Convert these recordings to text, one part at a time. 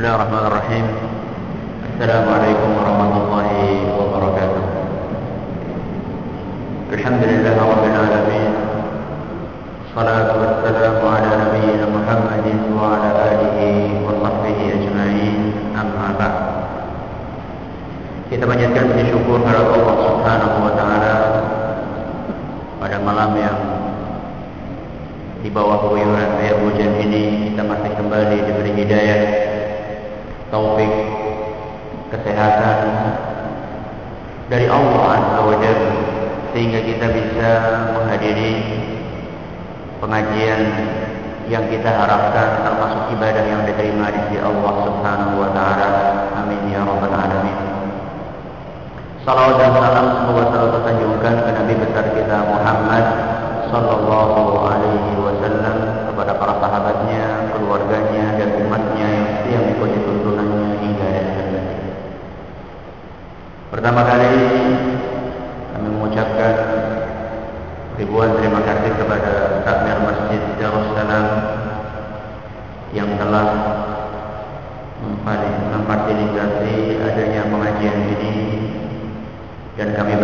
Bismillahirrahmanirrahim. Assalamualaikum warahmatullahi wabarakatuh. Alhamdulillah Rabbil Alamin. Salatu wassalamu ala nabiyina Muhammadin wa ala alihi wa sahbihi ajma'in. Amma ba'd. Kita panjatkan puji syukur kepada Allah Subhanahu wa taala pada malam yang di bawah guyuran air hujan ini kita masih kembali diberi hidayah taufik, kesehatan dari Allah Azza wa Jalla sehingga kita bisa menghadiri pengajian yang kita harapkan termasuk ibadah yang diterima di sisi Allah Subhanahu wa taala. Amin ya rabbal alamin. Salawat dan salam semoga selalu tersanjungkan ke Nabi besar kita Muhammad Sallallahu Alaihi Wasallam kepada para sahabatnya, Pertama kali kami mengucapkan ribuan terima kasih kepada takmir Masjid Darussalam yang telah memfasilitasi adanya pengajian ini. Dan kami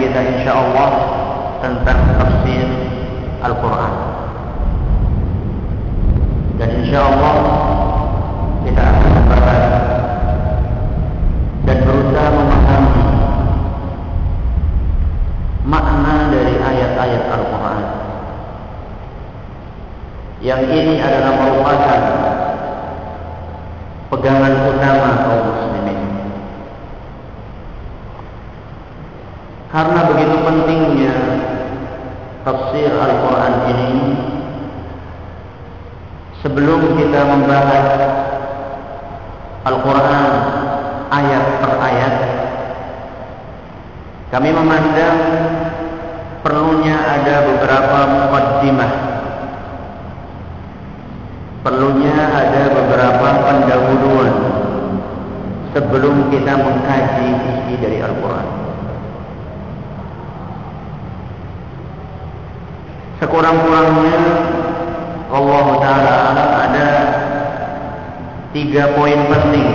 kita insya Allah tentang tafsir Al-Quran. Dan insya Allah kita akan membahas dan berusaha memahami makna dari ayat-ayat Al-Quran. Yang ini adalah merupakan pegangan utama kaum muslimin karena begitu pentingnya tafsir Al-Quran ini sebelum kita membahas Al-Quran ayat per ayat kami memandang perlunya ada beberapa mukaddimah perlunya ada beberapa pendahuluan sebelum kita mengkaji isi dari Al-Quran sekurang-kurangnya Allah Ta'ala ada tiga poin penting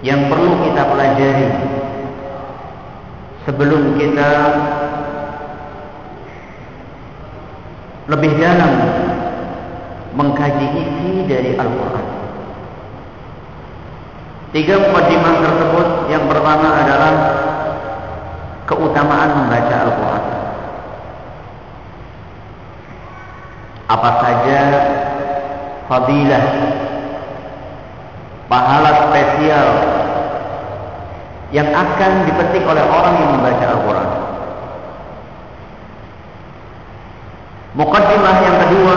yang perlu kita pelajari sebelum kita lebih dalam mengkaji isi dari Al-Quran. Tiga mukadimah tersebut yang pertama adalah keutamaan membaca Al-Quran. Apa saja fadilah pahala spesial yang akan dipetik oleh orang yang membaca Al-Quran. Mukaddimah yang kedua,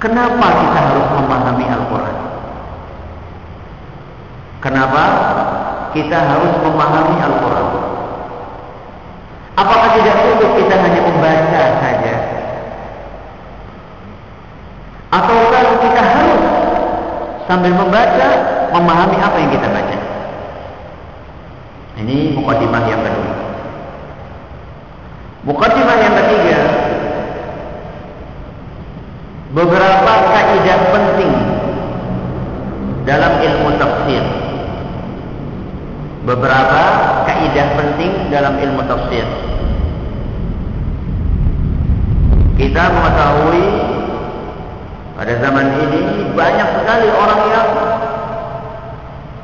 kenapa kita harus memahami Al-Quran? Kenapa kita harus memahami Al-Quran? Apakah tidak cukup kita hanya membaca saja? Ataukah kita harus sambil membaca memahami apa yang kita baca? Ini mukadimah yang kedua. Mukadimah yang ketiga, beberapa kaidah penting dalam ilmu tafsir. Beberapa kaidah penting dalam ilmu tafsir. Kita mengetahui pada zaman ini banyak sekali orang yang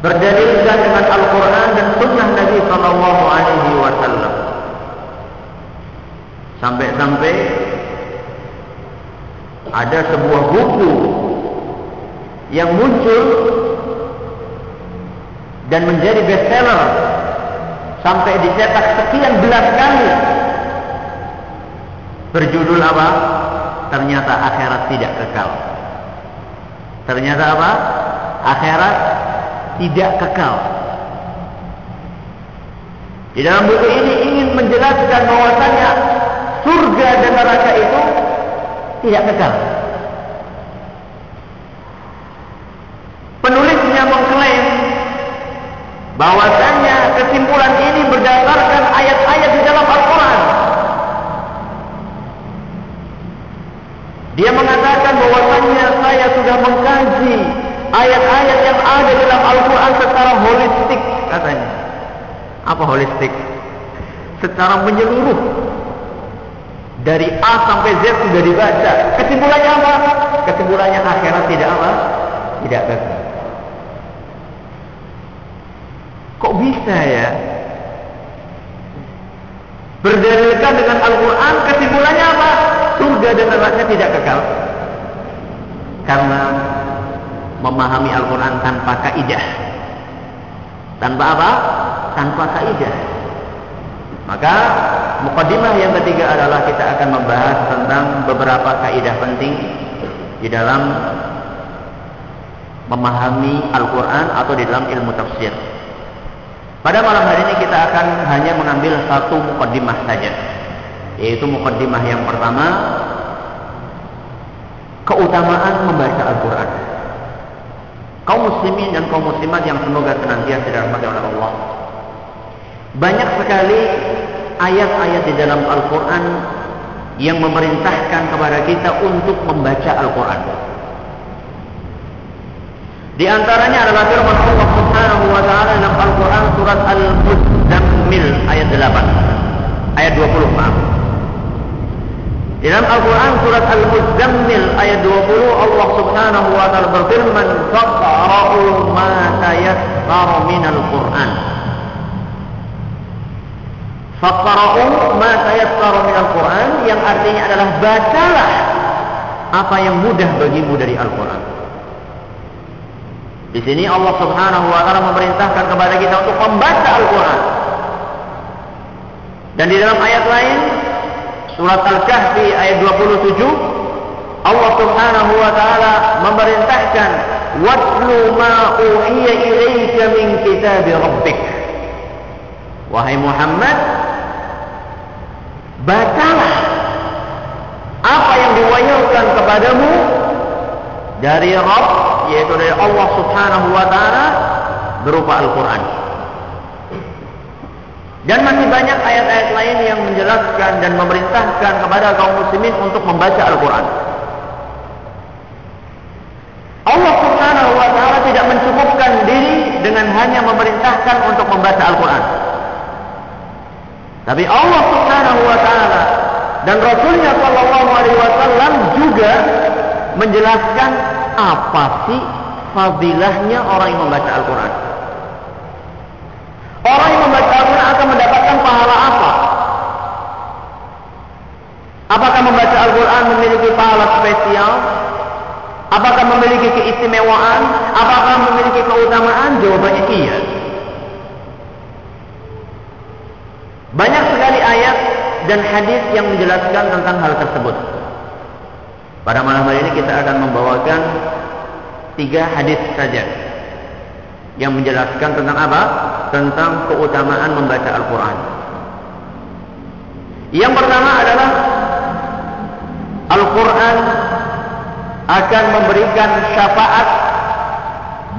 berdalilkan dengan Al-Quran dan Sunnah Nabi Sallallahu Alaihi Wasallam. Sampai-sampai ada sebuah buku yang muncul dan menjadi bestseller sampai dicetak sekian belas kali berjudul apa? Ternyata akhirat tidak kekal. Ternyata apa? Akhirat tidak kekal. Di dalam buku ini ingin menjelaskan bahwasanya surga dan neraka itu tidak kekal. Penulisnya mengklaim bahwasanya kesimpulan ini berdasarkan ayat-ayat di dalam Al-Quran. Dia mengatakan bahwasanya saya sudah mengkaji ayat-ayat yang ada dalam Al-Quran secara holistik katanya. Apa holistik? Menyeluruh. Dari A sampai Z sudah dibaca. Kesimpulannya apa? Kesimpulannya akhirat tidak apa? Tidak kekal. Kok bisa ya? Berdalilkan dengan Al-Quran, kesimpulannya apa? Surga dan neraka tidak kekal. Karena memahami Al-Quran tanpa kaidah. Tanpa apa? Tanpa kaidah. Maka mukadimah yang ketiga adalah kita akan membahas tentang beberapa kaidah penting di dalam memahami Al-Quran atau di dalam ilmu tafsir. Pada malam hari ini kita akan hanya mengambil satu mukadimah saja. Yaitu mukadimah yang pertama keutamaan membaca Al-Quran. Kaum muslimin dan kaum muslimat yang semoga senantiasa dirahmati oleh Allah. Banyak sekali ayat-ayat di dalam Al-Quran yang memerintahkan kepada kita untuk membaca Al-Quran. Di antaranya adalah firman Allah Subhanahu wa taala dalam Al-Qur'an surat Al-Muzammil ayat 8. Ayat 20, maaf. Di dalam Al-Quran surat Al-Muzammil ayat 20 Allah subhanahu wa ta'ala berfirman Faqra'u ma tayassara minal Quran Faqra'u ma tayassara minal Quran Yang artinya adalah bacalah apa yang mudah bagimu dari Al-Quran di sini Allah Subhanahu wa taala memerintahkan kepada kita untuk membaca Al-Qur'an. Dan di dalam ayat lain surat Al-Kahfi ayat 27 Allah Subhanahu wa taala memerintahkan watlu ma uhiya ilaika min kitab rabbik. Wahai Muhammad, bacalah apa yang diwahyukan kepadamu dari Rabb yaitu dari Allah Subhanahu wa taala berupa Al-Qur'an. Dan masih banyak ayat-ayat lain yang menjelaskan dan memerintahkan kepada kaum muslimin untuk membaca Al-Qur'an. Allah Subhanahu wa taala tidak mencukupkan diri dengan hanya memerintahkan untuk membaca Al-Qur'an. Tapi Allah Subhanahu wa taala dan Rasulnya sallallahu alaihi wasallam juga menjelaskan apa sih fadilahnya orang yang membaca Al-Quran? Orang yang membaca Al-Quran akan mendapatkan pahala apa? Apakah membaca Al-Quran memiliki pahala spesial? Apakah memiliki keistimewaan? Apakah memiliki keutamaan? Jawabannya iya. Banyak sekali ayat dan hadis yang menjelaskan tentang hal tersebut. Pada malam hari ini kita akan membawakan tiga hadis saja yang menjelaskan tentang apa? Tentang keutamaan membaca Al-Quran. Yang pertama adalah Al-Quran akan memberikan syafaat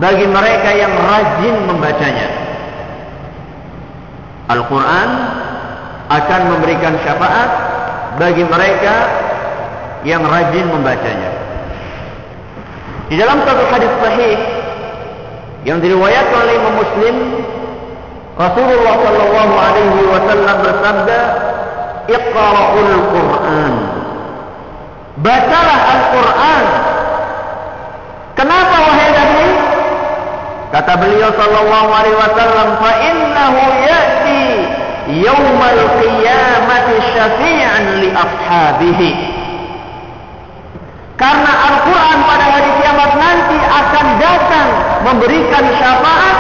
bagi mereka yang rajin membacanya. Al-Quran akan memberikan syafaat bagi mereka yang rajin membacanya. Di dalam satu hadis sahih yang diriwayatkan oleh Imam Muslim, Rasulullah sallallahu alaihi wasallam bersabda, "Iqra'ul Qur'an." Bacalah Al-Qur'an. Kenapa wahai Nabi? Kata beliau sallallahu alaihi wasallam, "Fa innahu ya'ti yaumal qiyamati syafi'an li ashabihi." Karena Al-Quran pada hari kiamat nanti akan datang memberikan syafaat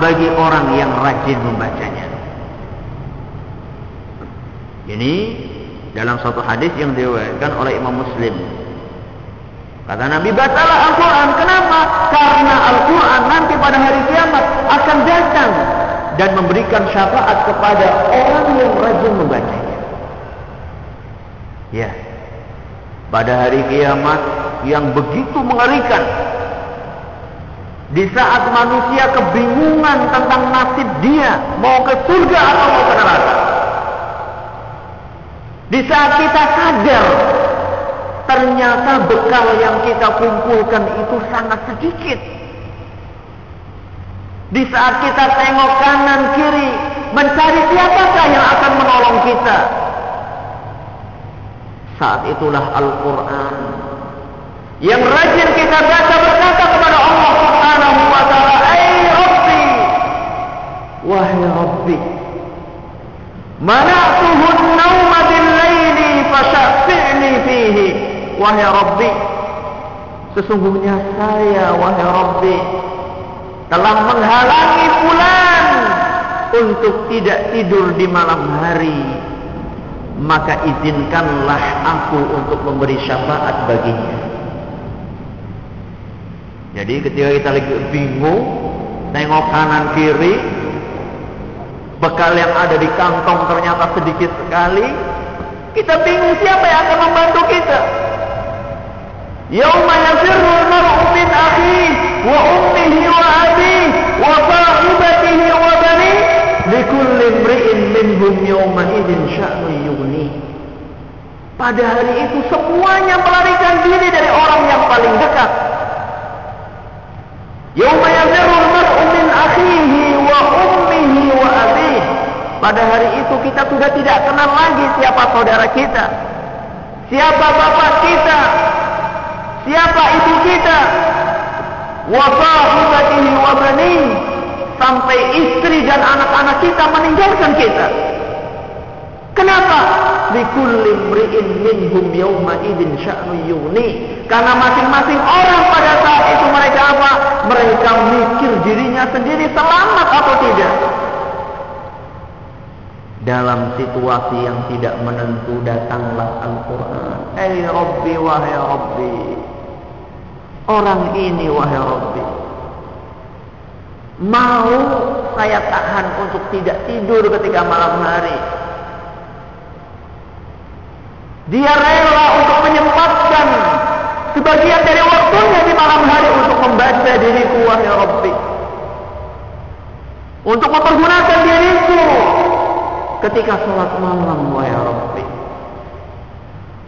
bagi orang yang rajin membacanya. Ini dalam satu hadis yang diriwayatkan oleh Imam Muslim. Kata Nabi, bacalah Al-Quran. Kenapa? Karena Al-Quran nanti pada hari kiamat akan datang dan memberikan syafaat kepada orang yang rajin membacanya. Ya. Pada hari kiamat yang begitu mengerikan. Di saat manusia kebingungan tentang nasib dia mau ke surga atau mau ke neraka. Di saat kita sadar ternyata bekal yang kita kumpulkan itu sangat sedikit. Di saat kita tengok kanan kiri mencari siapakah yang akan menolong kita. Saat itulah Al-Quran yang rajin kita baca berkata kepada Allah Subhanahu wa taala, "Ai Rabbi, wahai Rabbi, mana'tuhu an-nawma bil-laili fasyafi'ni fihi." Wahai Rabbi, sesungguhnya saya wahai Rabbi telah menghalangi fulan untuk tidak tidur di malam hari. Maka izinkanlah aku untuk memberi syafaat baginya. Jadi ketika kita lagi bingung tengok kanan kiri bekal yang ada di kantong ternyata sedikit sekali kita bingung siapa yang akan membantu kita. Yauma yafirru al-mar'u min sahibatihi wa bani likulli imri'in minhum yawma idzin sya'nu yughni. Pada hari itu semuanya melarikan diri dari orang yang paling dekat. Yauma yafirru al-mar'u min akhihi wa ummihi wa abihi. Pada hari itu kita sudah tidak kenal lagi siapa saudara kita. Siapa bapak kita, Siapa ibu kita? Wa sahibatihi wa bani sampai istri dan anak-anak kita meninggalkan kita. Kenapa? Likulli mri'in minhum yawma idin sya'nu yuni. Karena masing-masing orang pada saat itu mereka apa? Mereka mikir dirinya sendiri selamat atau tidak. Dalam situasi yang tidak menentu datanglah Al-Quran. Hei Rabbi wahai Rabbi. Orang ini wahai Rabbi. Mau saya tahan untuk tidak tidur ketika malam hari. Dia rela untuk menyempatkan Sebagian dari waktunya di malam hari Untuk membaca diriku wahai Rabbi. Untuk mempergunakan diriku Ketika sholat malam wahai Rabbi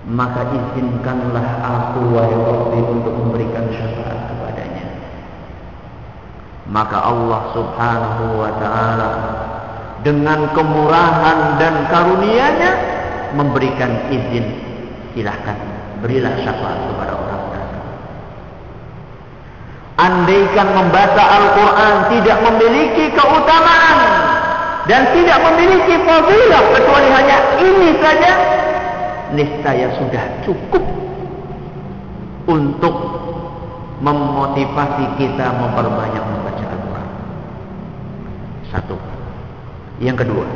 maka izinkanlah aku wahai Rabbi untuk memberikan syafaat kepadanya. Maka Allah subhanahu wa ta'ala dengan kemurahan dan karunia-Nya memberikan izin silahkan berilah syafaat kepada orang tersebut andaikan membaca Al-Quran tidak memiliki keutamaan dan tidak memiliki fadilah kecuali hanya ini saja niscaya sudah cukup untuk memotivasi kita memperbanyak membaca Al-Quran. Satu. Yang kedua,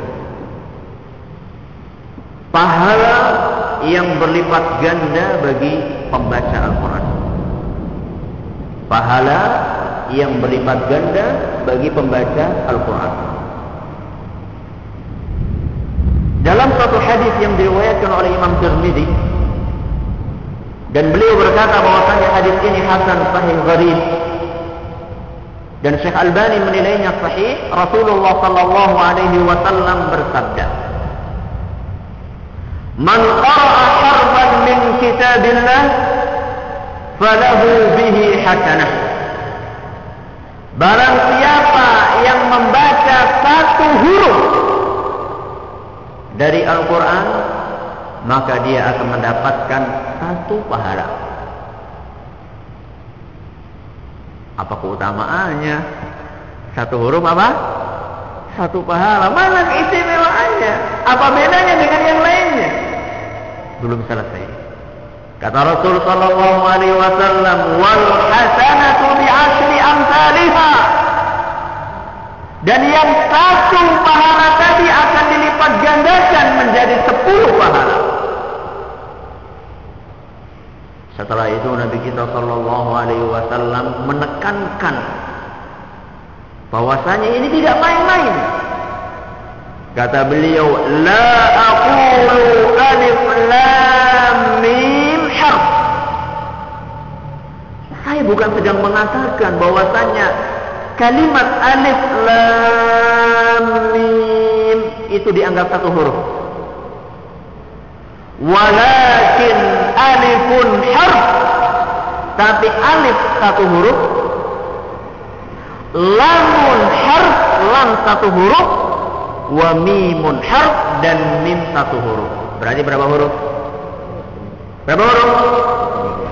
pahala yang berlipat ganda bagi pembaca Al-Quran. Pahala yang berlipat ganda bagi pembaca Al-Quran. Dalam satu hadis yang diriwayatkan oleh Imam Tirmidzi dan beliau berkata bahwasanya hadis ini hasan sahih gharib. Dan Syekh Albani menilainya sahih Rasulullah sallallahu alaihi wasallam bersabda Man qara'a harfan min kitabillah falahu bihi hasanah. Barang siapa yang membaca satu huruf dari Al-Quran maka dia akan mendapatkan satu pahala. Apa keutamaannya? Satu huruf apa? Satu pahala. Mana keistimewaannya? Apa bedanya dengan yang lainnya? Belum selesai. Kata Rasul sallallahu alaihi wasallam wal hasanatu bi asri amsalha dan yang satu pahala tadi akan dilipat gandakan menjadi sepuluh pahala. Setelah itu Nabi kita Shallallahu Alaihi Wasallam menekankan bahwasanya ini tidak main-main. Kata beliau, La aqulu alif lam mim harf. Saya bukan sedang mengatakan bahwasanya kalimat alif lam mim itu dianggap satu huruf. Walakin alifun harf. Tapi alif satu huruf. Lamun harf, lam satu huruf wa mimun harf dan mim satu huruf. Berarti berapa huruf? Berapa huruf?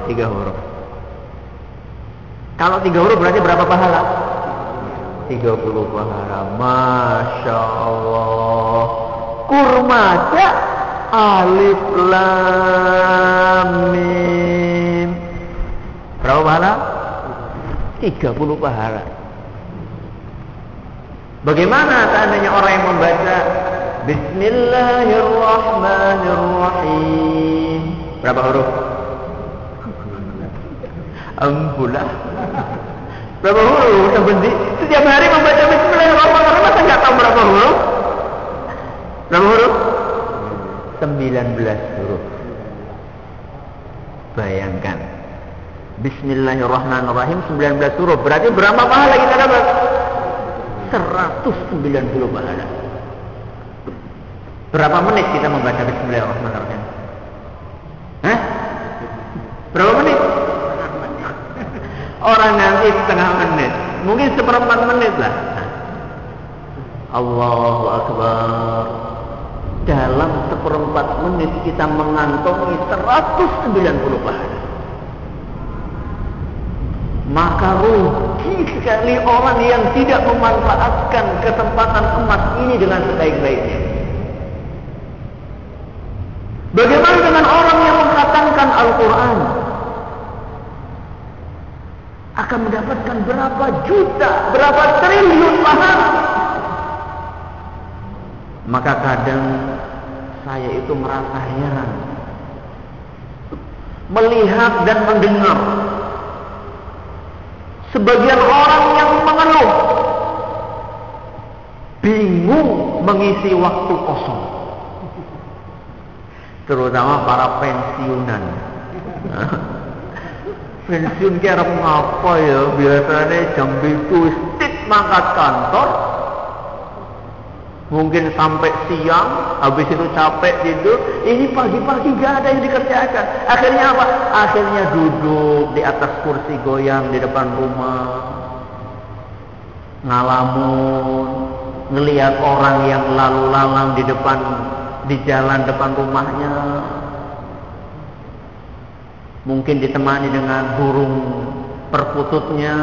Tiga huruf. Kalau tiga huruf berarti berapa pahala? Tiga puluh pahala. Masya Allah. Kurmaca alif lam mim. Berapa pahala? Tiga puluh pahala. Bagaimana seandainya orang yang membaca Bismillahirrahmanirrahim Berapa huruf? Ambulah Berapa huruf? Sebenci. Setiap hari membaca Bismillahirrahmanirrahim Masa nggak tahu berapa huruf? Berapa huruf? 19 huruf Bayangkan Bismillahirrahmanirrahim 19 huruf Berarti berapa pahala kita dapat? 190 pahala. Berapa menit kita membaca Bismillahirrahmanirrahim? Hah? Berapa menit? Orang nanti setengah menit, mungkin seperempat menit lah. Allahu Akbar. Dalam seperempat menit kita mengantongi 190 pahala maka rugi sekali orang yang tidak memanfaatkan kesempatan emas ini dengan sebaik-baiknya. Bagaimana dengan orang yang mengatakan Al-Quran? Akan mendapatkan berapa juta, berapa triliun pahala. Maka kadang saya itu merasa heran. Melihat dan mendengar Sebagian orang yang mengeluh bingung mengisi waktu kosong. Terutama para pensiunan. Pensiun kira apa ya? Biasanya jam itu stik mangkat kantor, Mungkin sampai siang, habis itu capek tidur. Ini pagi-pagi gak ada yang dikerjakan. Akhirnya apa? Akhirnya duduk di atas kursi goyang di depan rumah. Ngalamun. Ngelihat orang yang lalu lalang di depan, di jalan depan rumahnya. Mungkin ditemani dengan burung perkututnya.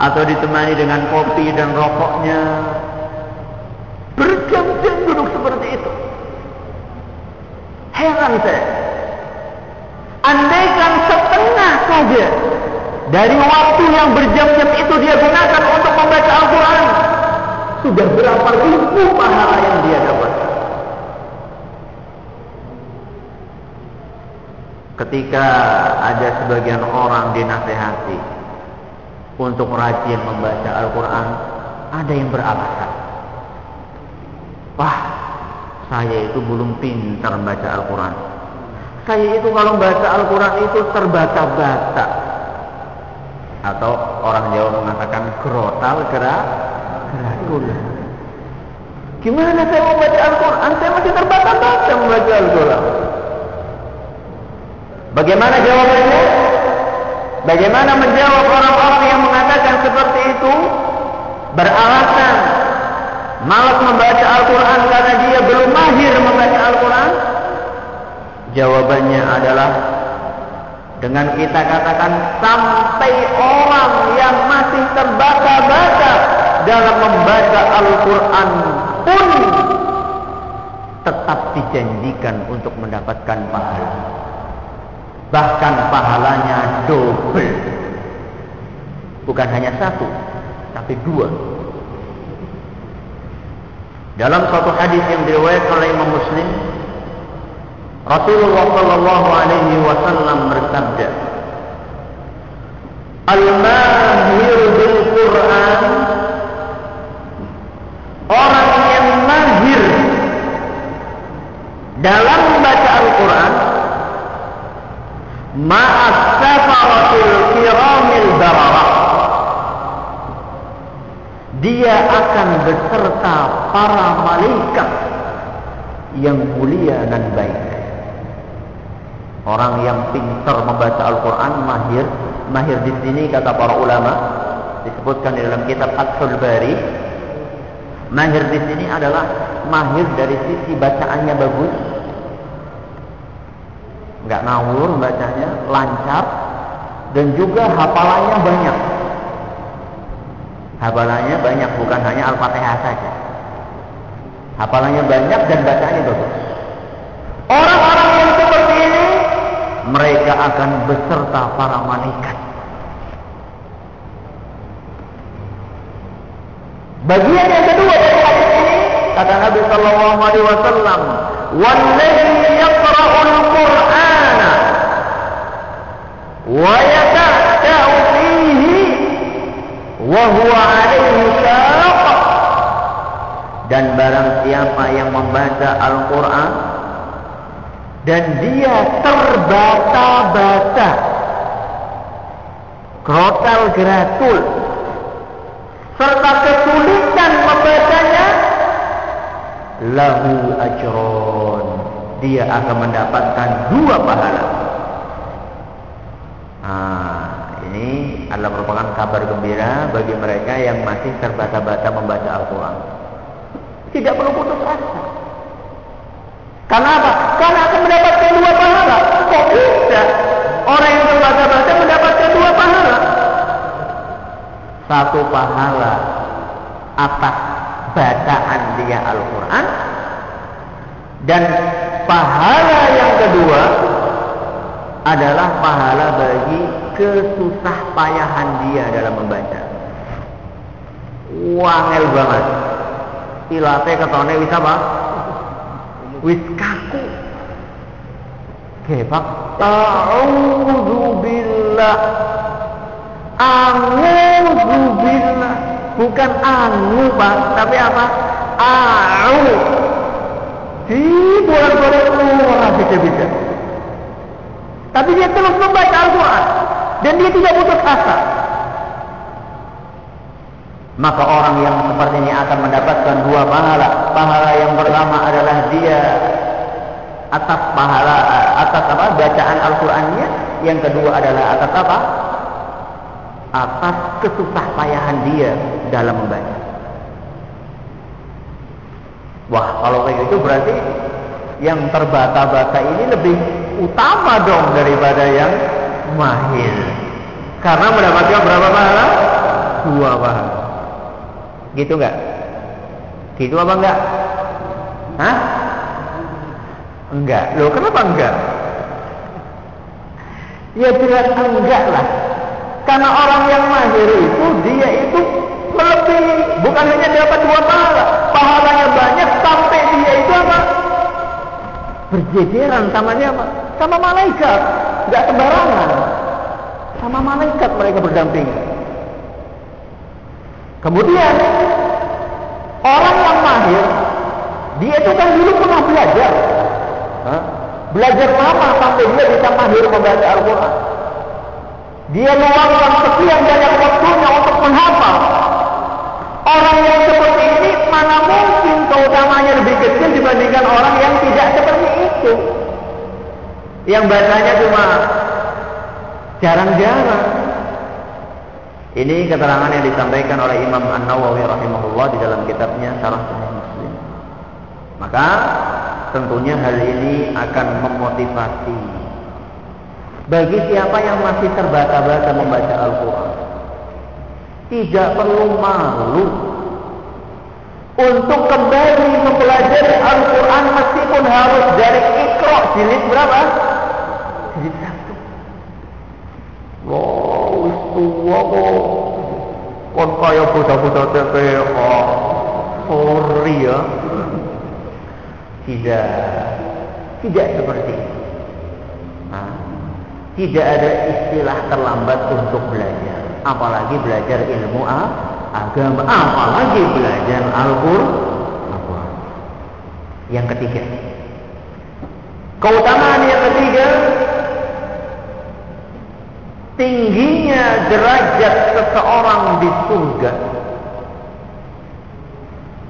Atau ditemani dengan kopi dan rokoknya. Berjam-jam duduk seperti itu. Heran saya. Andaikan setengah saja dari waktu yang berjam-jam itu dia gunakan untuk membaca Al-Quran sudah berapa ribu pahala yang dia dapat ketika ada sebagian orang dinasehati untuk rajin membaca Al-Quran ada yang beralasan. Wah saya itu belum pintar membaca Al-Quran. Saya itu kalau membaca Al-Quran itu terbata-bata. Atau orang Jawa mengatakan grotal gerak gerakula gimana saya mau baca Al-Quran? Saya masih terbata-bata membaca Al-Quran bagaimana jawabannya Bagaimana menjawab orang-orang yang mengatakan seperti itu? Beralasan malas membaca Al-Quran karena dia belum mahir membaca Al-Quran? Jawabannya adalah dengan kita katakan sampai orang yang masih terbata-bata dalam membaca Al-Quran pun tetap dijanjikan untuk mendapatkan pahala bahkan pahalanya double. Bukan hanya satu tapi dua. Dalam suatu hadis yang diriwayatkan oleh Imam Muslim Rasulullah Shallallahu Alaihi Wasallam bersabda Al-mahir bil Quran. Orang yang mahir dalam membaca Al-Quran safaratil kiramil dia akan beserta para malaikat yang mulia dan baik. Orang yang pintar membaca Al-Quran mahir, mahir di sini kata para ulama disebutkan di dalam kitab Fathul Bari. Mahir di sini adalah mahir dari sisi bacaannya bagus, nggak ngawur bacanya, lancar, dan juga hafalannya banyak. Hafalannya banyak, bukan hanya Al-Fatihah saja. Hafalannya banyak dan bacaannya bagus. Orang-orang yang seperti ini, mereka akan beserta para malaikat. Bagian yang kedua dari hadis ini, kata Nabi Sallallahu Alaihi Wasallam, "Walladhi yaqra'ul Dan barang siapa yang membaca Al-Quran dan dia terbata-bata krotal gratul serta kesulitan membacanya lahu ajron dia akan mendapatkan dua pahala nah, ini adalah merupakan kabar gembira bagi mereka yang masih terbata-bata membaca Al-Quran. Tidak perlu putus asa. Karena apa? Karena akan mendapatkan dua pahala. Kok bisa orang yang terbata-bata mendapatkan dua pahala? Satu pahala atas bacaan dia Al-Quran. Dan pahala yang kedua adalah pahala bagi kesusah payahan dia dalam membaca. Wangel banget. Ilate ketone wis apa? Wis kaku. Gebak. Ta'udzu billah. A'udzu. Bukan anu, Pak, tapi apa? A'u. Di bolak-balik orang beda-beda. Tapi dia terus membaca Al-Quran dan dia tidak putus asa. Maka orang yang seperti ini akan mendapatkan dua pahala. Pahala yang pertama adalah dia atas pahala atas apa bacaan Al-Qur'annya, yang kedua adalah atas apa? Atas kesusah payahan dia dalam membaca. Wah, kalau kayak gitu berarti yang terbata-bata ini lebih utama dong daripada yang mahir. Karena mendapatkan berapa pahala? Dua pahala. Gitu enggak? Gitu apa enggak? Hah? Enggak. Loh, kenapa enggak? Ya jelas enggak lah. Karena orang yang mahir itu dia itu melebihi, bukan hanya dapat dua pahala, pahalanya banyak sampai dia itu apa? Berjejeran sama apa? Sama malaikat. Tidak sembarangan. Sama malaikat mereka berdampingan. Kemudian orang yang mahir, dia itu kan dulu pernah belajar. Hah? Belajar lama sampai dia bisa mahir membaca Al-Quran. Dia meluangkan sekian banyak waktunya untuk menghafal. Orang yang seperti ini mana mungkin keutamanya lebih kecil dibandingkan orang yang tidak seperti itu yang bacanya cuma jarang-jarang. Ini keterangan yang disampaikan oleh Imam An-Nawawi rahimahullah di dalam kitabnya Syarah Sahih Muslim. Maka tentunya hal ini akan memotivasi bagi siapa yang masih terbata-bata membaca Al-Quran. Tidak perlu malu untuk kembali mempelajari Al-Quran meskipun harus dari ikro jilid berapa? Jilid satu. Wow, wis tua kok. Kon kaya bocah-bocah TPK. Sorry ya. Tidak. Tidak seperti itu. Tidak ada istilah terlambat untuk belajar. Apalagi belajar ilmu agama. Apalagi belajar Al-Quran. Yang ketiga. Keutamaan yang ketiga, tingginya derajat seseorang di surga.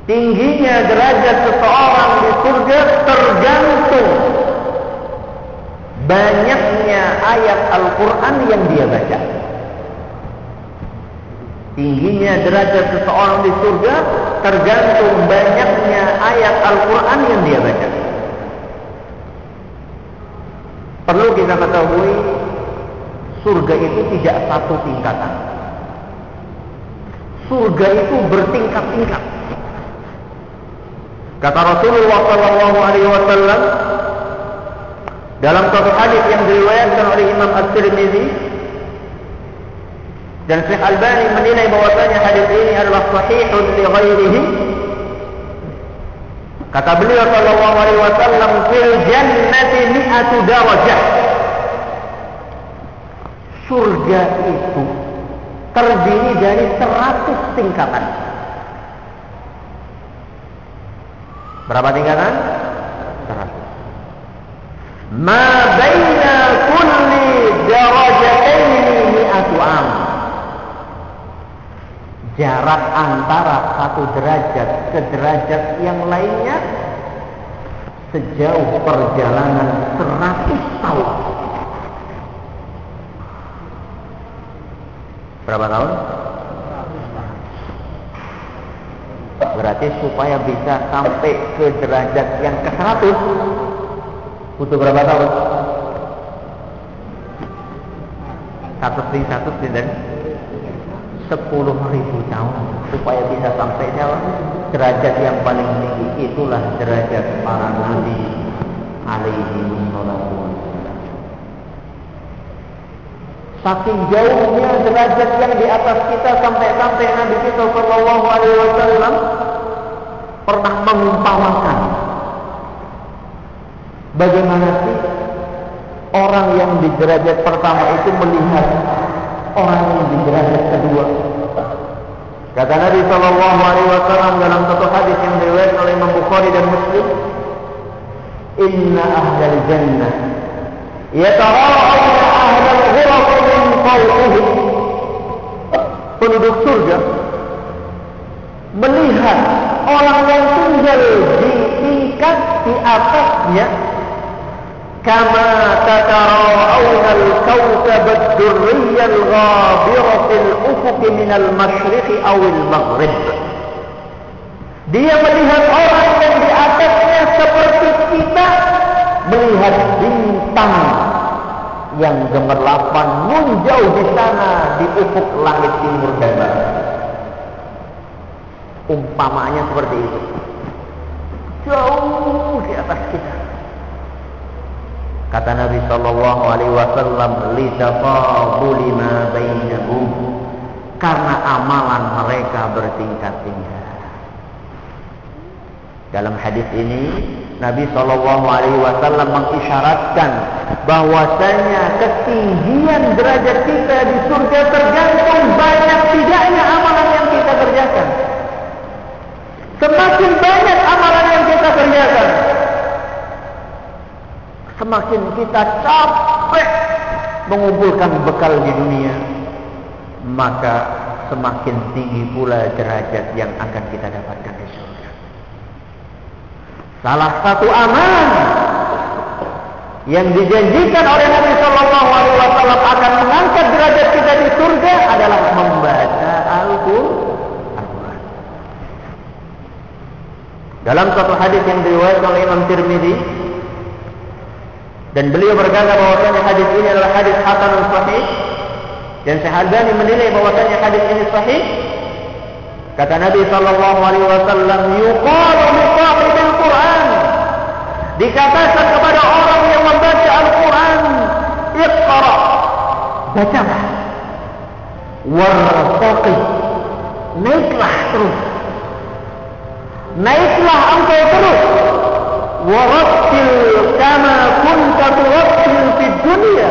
Tingginya derajat seseorang di surga tergantung banyaknya ayat Al-Quran yang dia baca. Tingginya derajat seseorang di surga tergantung banyaknya ayat Al-Quran yang dia baca. Perlu kita ketahui surga itu tidak satu tingkatan. Surga itu bertingkat-tingkat. Kata Rasulullah Sallallahu Alaihi Wasallam dalam satu hadis yang diriwayatkan oleh Imam At-Tirmidzi dan Syekh Albani menilai bahwasanya hadis ini adalah sahihun li ghairihi. Kata beliau sallallahu alaihi wasallam fil jannati mi'atu darajah. Surga itu terdiri dari 100 tingkatan berapa tingkatan 100 ma jarak antara satu derajat ke derajat yang lainnya sejauh perjalanan 100 tahun berapa tahun? berarti supaya bisa sampai ke derajat yang ke 100 Butuh berapa tahun? Satu sering satu dan sepuluh ribu tahun supaya bisa sampai jauh derajat yang paling tinggi itulah derajat para nabi alaihi wassalatu Saking jauhnya derajat yang di atas kita sampai-sampai Nabi kita Shallallahu Alaihi Wasallam pernah mengumpamakan. Bagaimana sih orang yang di derajat pertama itu melihat orang yang di derajat kedua? Kata Nabi Shallallahu Alaihi Wasallam dalam satu hadis yang diriwayatkan oleh Imam Bukhari dan Muslim, Inna ahlal jannah yatara'awna ahlal ghuraf min fawqihim penduduk surga melihat orang yang tinggal di tingkat di atasnya كما تتراءون الكوكب الدري الغابر في الأفق من المشرق أو المغرب Dia melihat orang yang di atasnya seperti kita melihat bintang yang gemerlapan menjauh di sana di ufuk langit timur dan barat. Umpamanya seperti itu. Jauh di atas kita. Kata Nabi sallallahu alaihi wasallam, "Litafaduli ma bainahum." Karena amalan mereka bertingkat-tingkat. Dalam hadis ini Nabi Shallallahu Alaihi Wasallam mengisyaratkan bahwasanya ketinggian derajat kita di surga tergantung banyak tidaknya amalan yang kita kerjakan. Semakin banyak amalan yang kita kerjakan, Semakin kita capek mengumpulkan bekal di dunia, maka semakin tinggi pula derajat yang akan kita dapatkan di surga. Salah satu amal yang dijanjikan oleh Nabi Shallallahu Alaihi Wasallam akan mengangkat derajat kita di surga adalah membaca Al-Quran. Dalam satu hadis yang diriwayatkan oleh Imam Tirmidzi dan beliau berkata bahwasanya hadis ini adalah hadis hasan sahih. Dan Syekh menilai bahwasanya hadis ini sahih. Kata Nabi sallallahu alaihi wasallam, "Yuqalu li sahibil Qur'an." Dikatakan kepada orang yang membaca Al-Qur'an, "Iqra." Bacalah. Wartaqi. Naiklah terus. Naiklah engkau terus warattil kama kunta turattil fid dunya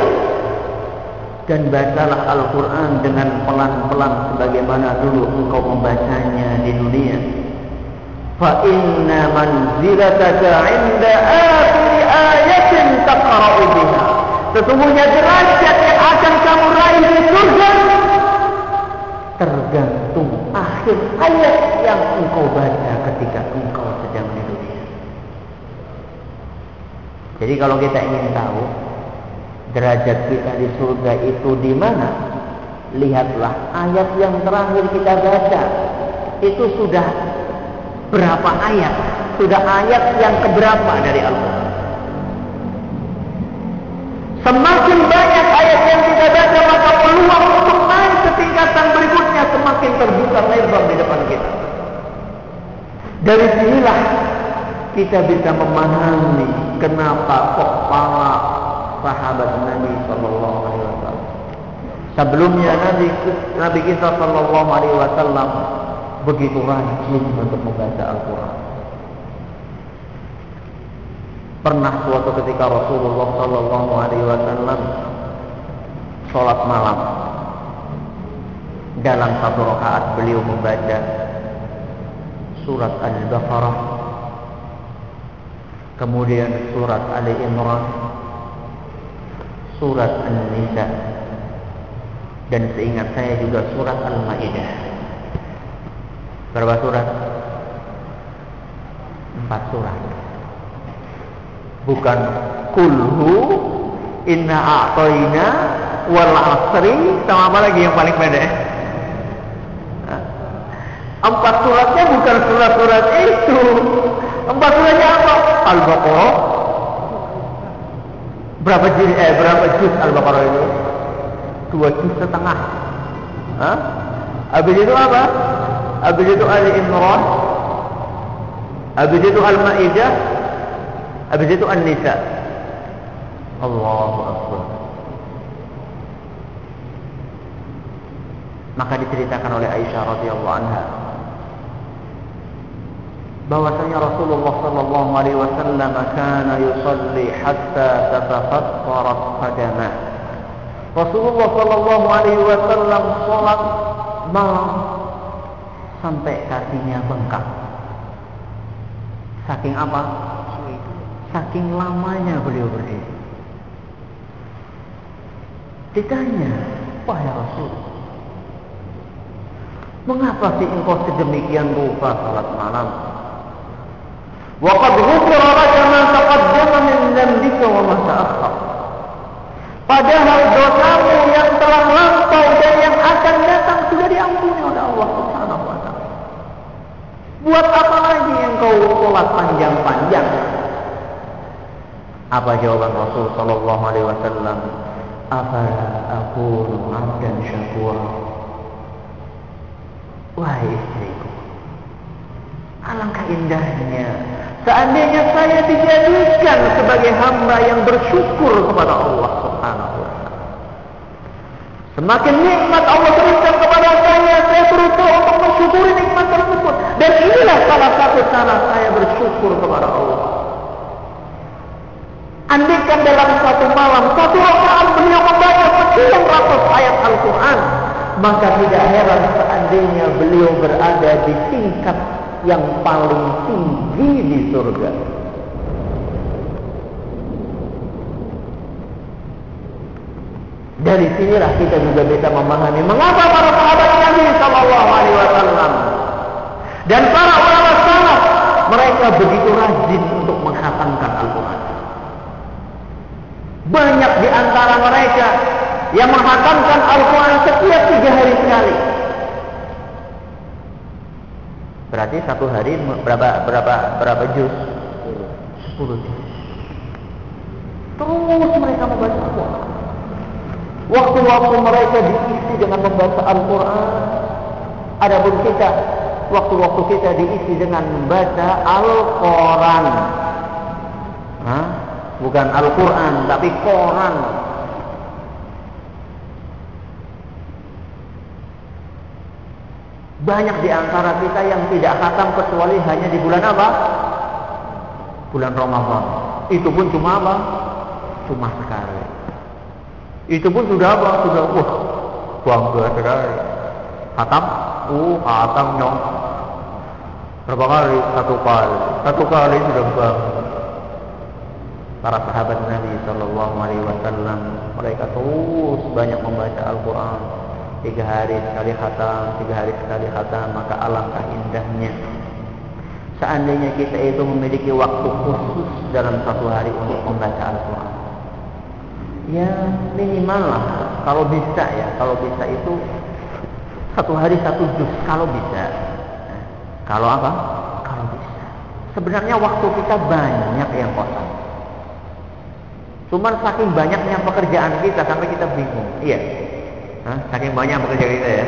dan bacalah Al-Quran dengan pelan-pelan sebagaimana dulu engkau membacanya di dunia fa inna manzilataka inda akhir ayatin taqra'u biha. Sesungguhnya derajat yang akan kamu raih di surga tergantung akhir ayat yang engkau baca ketika engkau Jadi kalau kita ingin tahu derajat kita di surga itu di mana, lihatlah ayat yang terakhir kita baca. Itu sudah berapa ayat? Sudah ayat yang keberapa dari Al-Quran? Semakin banyak ayat yang kita baca maka peluang untuk naik ke tingkatan berikutnya semakin terbuka lebar di depan kita. Dari sinilah kita bisa memahami kenapa kok para sahabat Nabi Shallallahu Alaihi Wasallam. Sebelumnya Nabi Nabi kita Shallallahu Alaihi Wasallam begitu rajin untuk membaca Al-Quran. Pernah suatu ketika Rasulullah Shallallahu Alaihi Wasallam sholat malam. Dalam satu rakaat beliau membaca surat Al-Baqarah, kemudian surat Ali Imran, surat An-Nisa, dan seingat saya juga surat Al-Maidah. Berapa surat? Empat surat. Bukan kulhu inna a'toina wal asri sama apa lagi yang paling pendek? Empat suratnya bukan surat-surat itu. Empat suratnya apa? Al-Baqarah. Berapa juz eh berapa juz Al-Baqarah itu? Dua juz setengah. Hah? Habis itu apa? Habis itu Ali Imran. Habis itu Al-Maidah. Habis itu An-Nisa. Allahu Akbar. Maka diceritakan oleh Aisyah radhiyallahu anha bahwasanya Rasulullah sallallahu alaihi wasallam kana yusalli hatta tatafattarat qadamah. Rasulullah sallallahu alaihi wasallam salat malam sampai kakinya bengkak. Saking apa? Saking lamanya beliau berdiri. Ditanya, wahai Rasul, mengapa sih engkau sedemikian rupa salat malam? Waqad ghufira laka ma taqaddama min dhanbika wa ma ta'akhkhar. Padahal dosamu yang telah lampau dan yang akan datang sudah diampuni oleh Allah Subhanahu wa taala. Buat apa lagi yang kau sholat panjang-panjang? Apa jawaban Rasul sallallahu alaihi wasallam? Afala akunu 'abdan syakura? Wahai istriku, alangkah indahnya Seandainya saya dijadikan sebagai hamba yang bersyukur kepada Allah Subhanahu wa taala. Semakin nikmat Allah berikan kepada saya, saya berusaha untuk mensyukuri nikmat tersebut. Dan inilah salah satu cara saya bersyukur kepada Allah. Andaikan dalam satu malam, satu rakaat beliau membaca sekian ratus ayat Al-Quran, maka tidak heran seandainya beliau berada di tingkat yang paling tinggi di surga. Dari sinilah kita juga bisa memahami mengapa para sahabat Nabi Shallallahu Alaihi Wasallam dan para ulama salaf mereka begitu rajin untuk menghatamkan Al-Quran. Banyak di antara mereka yang menghatamkan Al-Quran setiap tiga hari sekali. Berarti satu hari berapa berapa berapa juz? 10 juz. Terus mereka membaca Al-Quran. Waktu-waktu mereka diisi dengan membaca Al-Quran. Adapun kita, waktu-waktu kita diisi dengan membaca Al-Quran. Bukan Al-Quran, tapi Quran. Banyak di antara kita yang tidak khatam kecuali hanya di bulan apa? Bulan Ramadan. Itu pun cuma apa? Cuma sekali. Itu pun sudah apa? Sudah wah bangga sekali. Khatam? Uh, khatam nyong. Berapa kali? Satu kali. Satu kali sudah bangga. para sahabat Nabi Shallallahu Alaihi Wasallam mereka terus banyak membaca Al-Quran tiga hari sekali khatam tiga hari sekali khatam maka alangkah indahnya. Seandainya kita itu memiliki waktu khusus dalam satu hari untuk membaca Al-Quran. Ya minimal lah. Kalau bisa ya kalau bisa itu satu hari satu juz kalau bisa. Kalau apa? Kalau bisa. Sebenarnya waktu kita banyak yang kosong. Cuman saking banyaknya pekerjaan kita sampai kita bingung. Iya Hah? saking banyak pekerjaan kita ya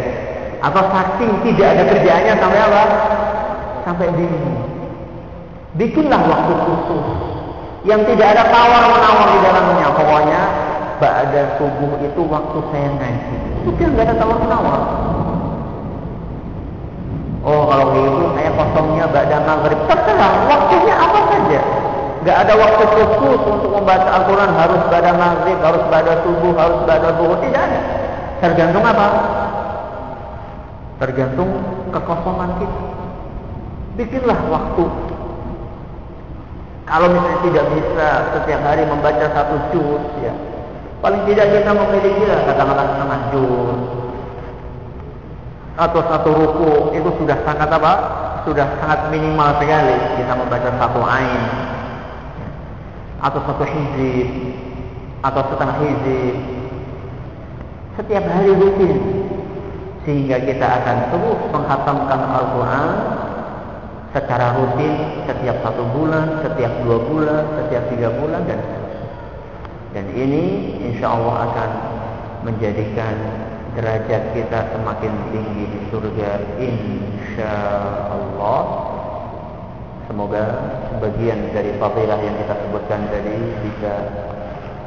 atau saking tidak ada kerjaannya sampai apa sampai bingung bikinlah waktu khusus yang tidak ada tawar menawar di dalamnya pokoknya ba'da subuh itu waktu saya ngaji. Sudah nggak ada tawar menawar. Oh kalau begitu saya kosongnya ba'da maghrib. Terserah waktunya apa saja. Gak ada waktu khusus untuk membaca Al-Quran harus pada maghrib, harus pada subuh, harus pada zuhur. Tidak ada. Tergantung apa? Tergantung kekosongan kita. Bikinlah waktu kalau misalnya tidak bisa setiap hari membaca satu juz, ya Paling tidak kita memiliki lah katakanlah setengah juz atau satu ruku itu sudah sangat apa? Sudah sangat minimal sekali kita membaca satu ain atau satu hizib atau setengah hizib setiap hari rutin sehingga kita akan terus menghatamkan Al-Quran secara rutin setiap satu bulan, setiap dua bulan, setiap tiga bulan dan dan ini insya Allah akan menjadikan derajat kita semakin tinggi di surga insya Allah. Semoga sebagian dari fadilah yang kita sebutkan tadi bisa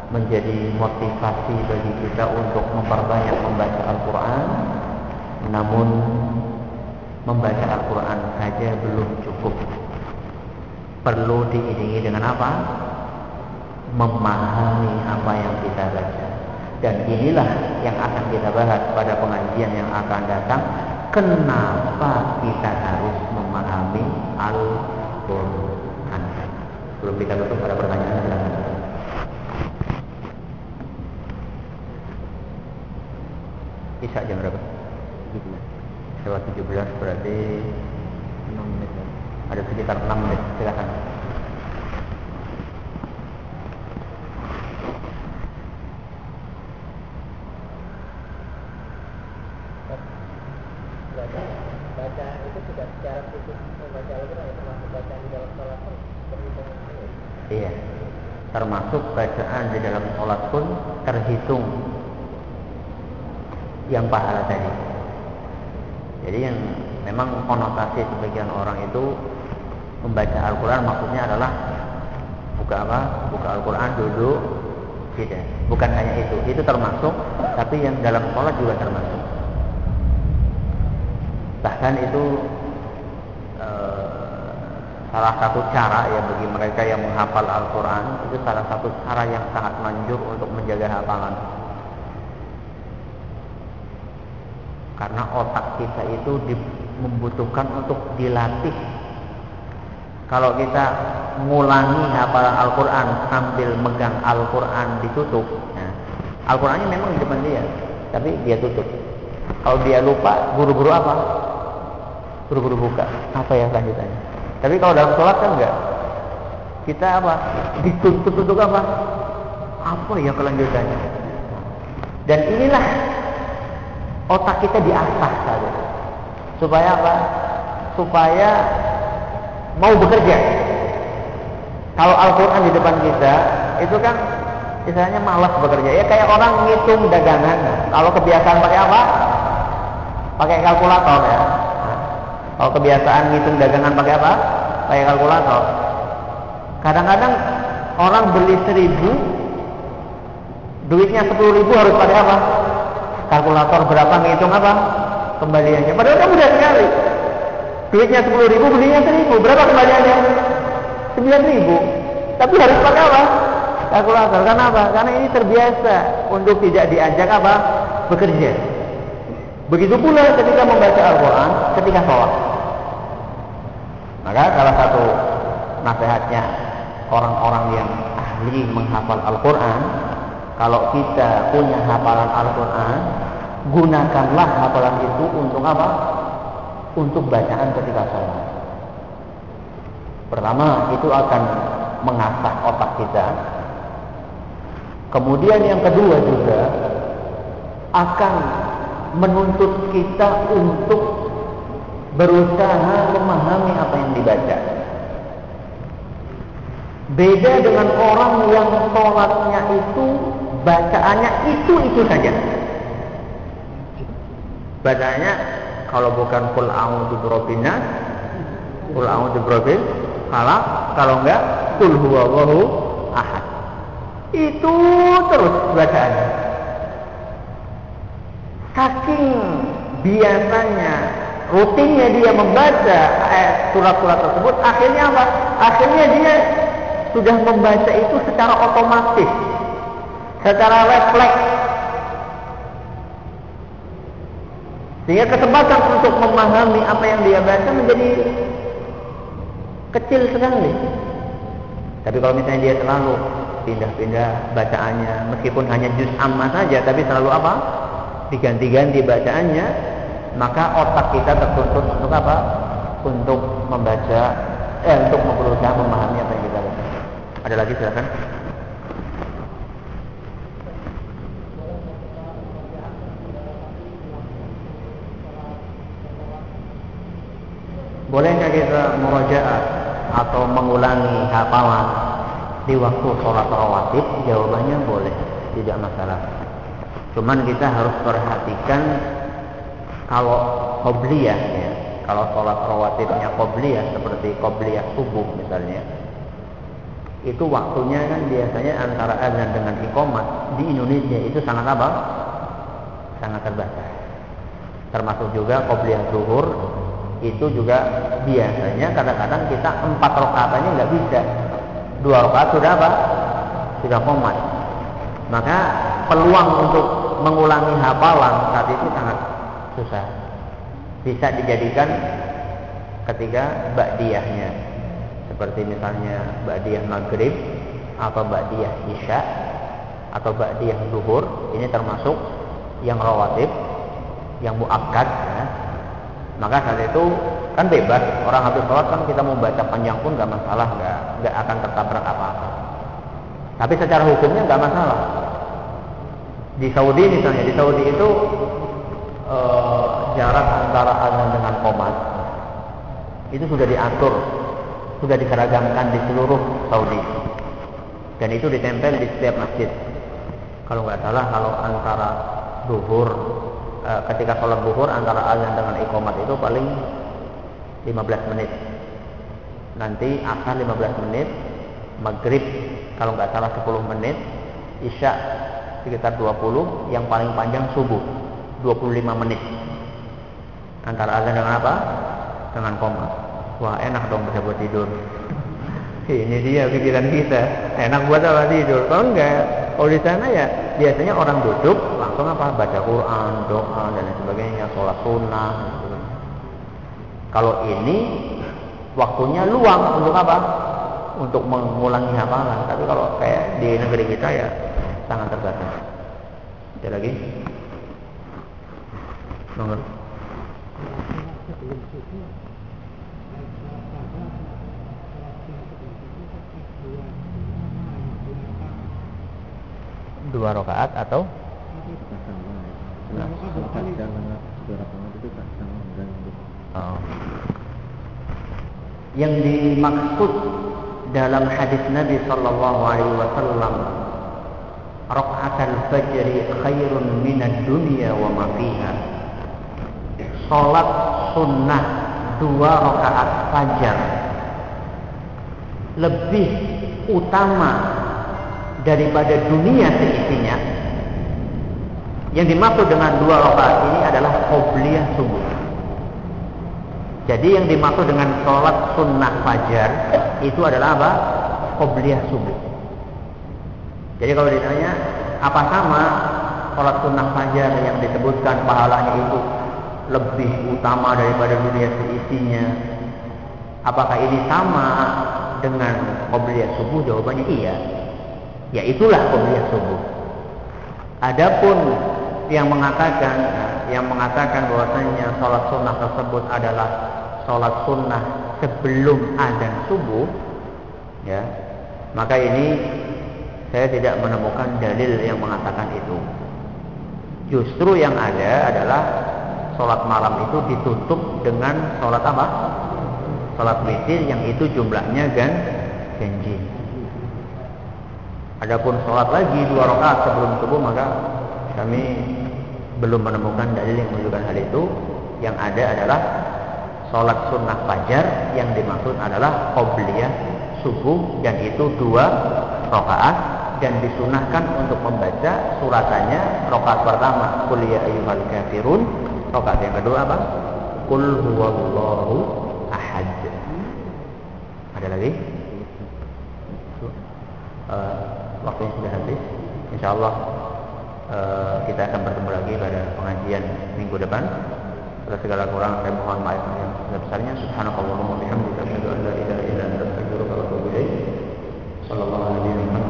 menjadi motivasi bagi kita untuk memperbanyak membaca Al-Quran. Namun membaca Al-Quran saja belum cukup. Perlu diiringi dengan apa? memahami apa yang kita baca. Dan inilah yang akan kita bahas pada pengajian yang akan datang. Kenapa kita harus memahami Al-Quran? Sebelum kita tutup pada pertanyaan. Isya jam berapa? 17. Lewat 17 berarti 6 menit. Ada sekitar 6 menit. Silakan. Iya. Termasuk bacaan di dalam sholat pun terhitung yang pahala tadi. Jadi yang memang konotasi sebagian orang itu membaca Al-Quran maksudnya adalah buka apa? Buka Al-Quran duduk tidak. Bukan hanya itu. Itu termasuk, tapi yang dalam sholat juga termasuk. Bahkan itu salah satu cara ya bagi mereka yang menghafal Al-Quran itu salah satu cara yang sangat manjur untuk menjaga hafalan karena otak kita itu membutuhkan untuk dilatih kalau kita ngulangi hafalan Al-Quran sambil megang Al-Quran ditutup nah, Al-Qurannya memang di depan dia tapi dia tutup kalau dia lupa buru-buru apa buru-buru buka apa ya lanjutannya tapi kalau dalam sholat kan enggak. Kita apa? Dituntut untuk apa? Apa ya kelanjutannya? Dan inilah otak kita diasah saja. Supaya apa? Supaya mau bekerja. Kalau Al-Quran di depan kita, itu kan misalnya malas bekerja. Ya kayak orang ngitung dagangan. Kalau kebiasaan pakai apa? Pakai kalkulator ya. Kalau kebiasaan ngitung dagangan pakai apa? Pakai kalkulator. Kadang-kadang orang beli seribu, duitnya sepuluh ribu harus pakai apa? Kalkulator berapa ngitung apa? Kembaliannya. Padahal kan mudah sekali. Duitnya sepuluh ribu, belinya seribu. Berapa kembaliannya? Sembilan ribu. Tapi harus pakai apa? Kalkulator. Karena apa? Karena ini terbiasa untuk tidak diajak apa? Bekerja. Begitu pula ketika membaca Al-Quran, ketika sholat. Maka salah satu nasihatnya orang-orang yang ahli menghafal Al-Quran, kalau kita punya hafalan Al-Quran, gunakanlah hafalan itu untuk apa? Untuk bacaan ketika sholat. Pertama, itu akan mengasah otak kita. Kemudian yang kedua juga akan menuntut kita untuk berusaha memahami apa yang dibaca. Beda dengan orang yang sholatnya itu bacaannya itu itu saja. Bacaannya kalau bukan kul a'udzu birabbin nas, kul a'udzu birabbil falaq, kalau enggak kul huwallahu ahad. Itu terus bacaannya. Saking biasanya rutinnya dia membaca surat-surat tersebut, akhirnya apa? Akhirnya dia sudah membaca itu secara otomatis, secara refleks. Sehingga kesempatan untuk memahami apa yang dia baca menjadi kecil sekali. Tapi kalau misalnya dia selalu pindah-pindah bacaannya, meskipun hanya juz amma saja, tapi selalu apa? Diganti-ganti bacaannya, maka otak kita tertuntut untuk apa? Untuk membaca, eh, untuk berusaha memahami apa yang kita baca. Ada lagi silakan. Murojaah atau mengulangi hafalan di waktu sholat rawatib? Jawabannya boleh, tidak masalah. Cuman kita harus perhatikan kalau qobliyah ya, kalau sholat rawatibnya qobliyah seperti qobliyah subuh misalnya, itu waktunya kan biasanya antara azan dengan iqamat di Indonesia itu sangat apa? Sangat terbatas. Termasuk juga qobliyah zuhur itu juga biasanya kadang-kadang kita empat rakaat aja nggak bisa. Dua rakaat sudah apa? Sudah komat. Maka peluang untuk mengulangi hafalan saat itu sangat susah. Bisa dijadikan ketika ba'diyahnya seperti misalnya ba'diyah maghrib atau ba'diyah isya atau ba'diyah zuhur ini termasuk yang rawatib yang muakkad. Maka saat itu kan bebas. Orang habis sholat kan kita mau baca panjang pun nggak masalah nggak nggak akan tertabrak apa-apa. Tapi secara hukumnya nggak masalah. Di Saudi misalnya di Saudi itu e, jarak antara azan dengan komat itu sudah diatur sudah diseragamkan di seluruh Saudi. Dan itu ditempel di setiap masjid. Kalau nggak salah kalau antara duhur e, ketika sholat duhur antara azan dengan iqamat itu paling 15 menit nanti asar 15 menit maghrib kalau nggak salah 10 menit isya sekitar 20 yang paling panjang subuh 25 menit antara azan dengan apa dengan komat Wah enak dong bisa buat tidur. Ini dia pikiran kita. Enak buat apa tidur? Kalau enggak, kalau di sana ya biasanya orang duduk langsung apa baca Quran, doa dan lain sebagainya, sholat sunnah. Kalau ini waktunya luang untuk apa? Untuk mengulangi hafalan. Tapi kalau kayak di negeri kita ya sangat terbatas. Ada lagi? Nomor dua rakaat atau oh. yang dimaksud dalam hadis Nabi Sallallahu Alaihi Wasallam rakaat al-fajr khairun minad dunya wa ma fiha salat sunnah dua rakaat fajar lebih utama daripada dunia seisinya yang dimaksud dengan dua rakaat ini adalah qobliyah subuh. Jadi yang dimaksud dengan sholat sunnah fajar itu adalah apa? qobliyah subuh. Jadi kalau ditanya apa sama sholat sunnah fajar yang disebutkan pahalanya itu lebih utama daripada dunia seisinya? Apakah ini sama dengan qobliyah subuh? Jawabannya iya. Ya itulah qobliyah subuh. Adapun yang mengatakan yang mengatakan bahwasanya sholat sunnah tersebut adalah sholat sunnah sebelum adzan subuh, ya maka ini saya tidak menemukan dalil yang mengatakan itu. Justru yang ada adalah sholat malam itu ditutup dengan sholat apa? Sholat witir yang itu jumlahnya gan ganjil. Adapun sholat lagi dua rakaat sebelum subuh maka kami belum menemukan dalil yang menunjukkan hal itu. Yang ada adalah sholat sunnah fajar yang dimaksud adalah qobliyah subuh dan itu dua rakaat. Dan disunahkan untuk membaca suratannya rakaat pertama kuliah ayyuhal kafirun. Rakaat yang kedua apa? Kul huwallahu ahad. Ada lagi? Uh, waktunya sudah habis. Insya Allah uh, kita akan bertemu lagi pada pengajian minggu depan. Atas segala kurang saya mohon maaf yang sebesar-besarnya. Subhanakallahumma bihamdika asyhadu an la ilaha illa anta astaghfiruka wa atubu ilaik. Sallallahu alaihi wa sallam.